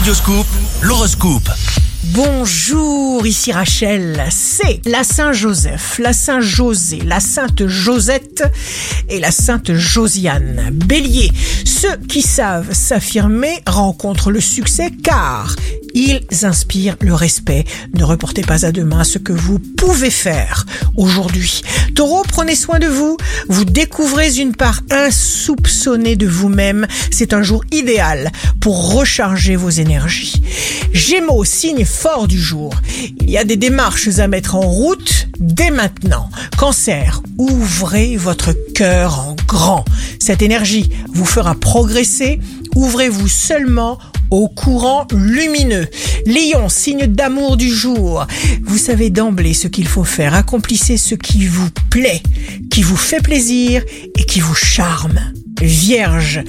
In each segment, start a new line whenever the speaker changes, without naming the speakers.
Radioscoop, l'horoscope.
Bonjour, ici Rachel. C'est la Saint-Joseph, la Saint-José, la Sainte Josette et la Sainte Josiane. Bélier, ceux qui savent s'affirmer rencontrent le succès car ils inspirent le respect. Ne reportez pas à demain ce que vous pouvez faire aujourd'hui. Taureau, prenez soin de vous. Vous découvrez une part insoupçonnée de vous-même. C'est un jour idéal pour recharger vos énergies. Gémeaux, signe fort du jour. Il y a des démarches à mettre en route dès maintenant. Cancer, ouvrez votre cœur en grand. Cette énergie vous fera progresser. Ouvrez-vous seulement au courant lumineux. Lion, signe d'amour du jour. Vous savez d'emblée ce qu'il faut faire. Accomplissez ce qui vous plaît, qui vous fait plaisir et qui vous charme. Vierge,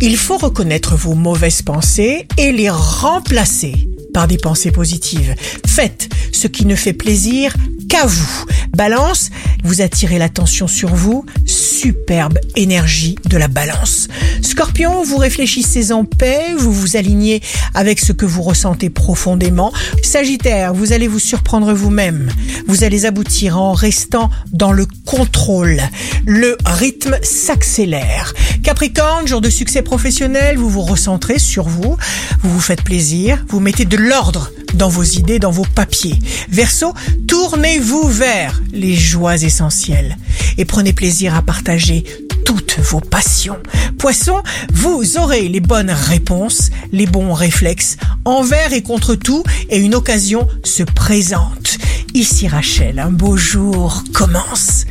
il faut reconnaître vos mauvaises pensées et les remplacer par des pensées positives. Faites ce qui ne fait plaisir qu'à vous. Balance, vous attirez l'attention sur vous. Superbe énergie de la balance. Scorpion, vous réfléchissez en paix, vous vous alignez avec ce que vous ressentez profondément. Sagittaire, vous allez vous surprendre vous-même. Vous allez aboutir en restant dans le contrôle. Le rythme s'accélère. Capricorne, jour de succès professionnel, vous vous recentrez sur vous, vous vous faites plaisir, vous mettez de l'ordre dans vos idées, dans vos papiers. Verseau, tournez-vous vers les joies essentielles et prenez plaisir à partager toutes vos passions. Poisson, vous aurez les bonnes réponses, les bons réflexes envers et contre tout et une occasion se présente. Ici Rachel, un beau jour commence.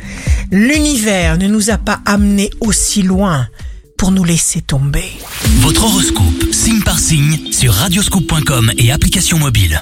L'univers ne nous a pas amenés aussi loin pour nous laisser tomber.
Votre horoscope, signe par signe, sur radioscoop.com et application mobile.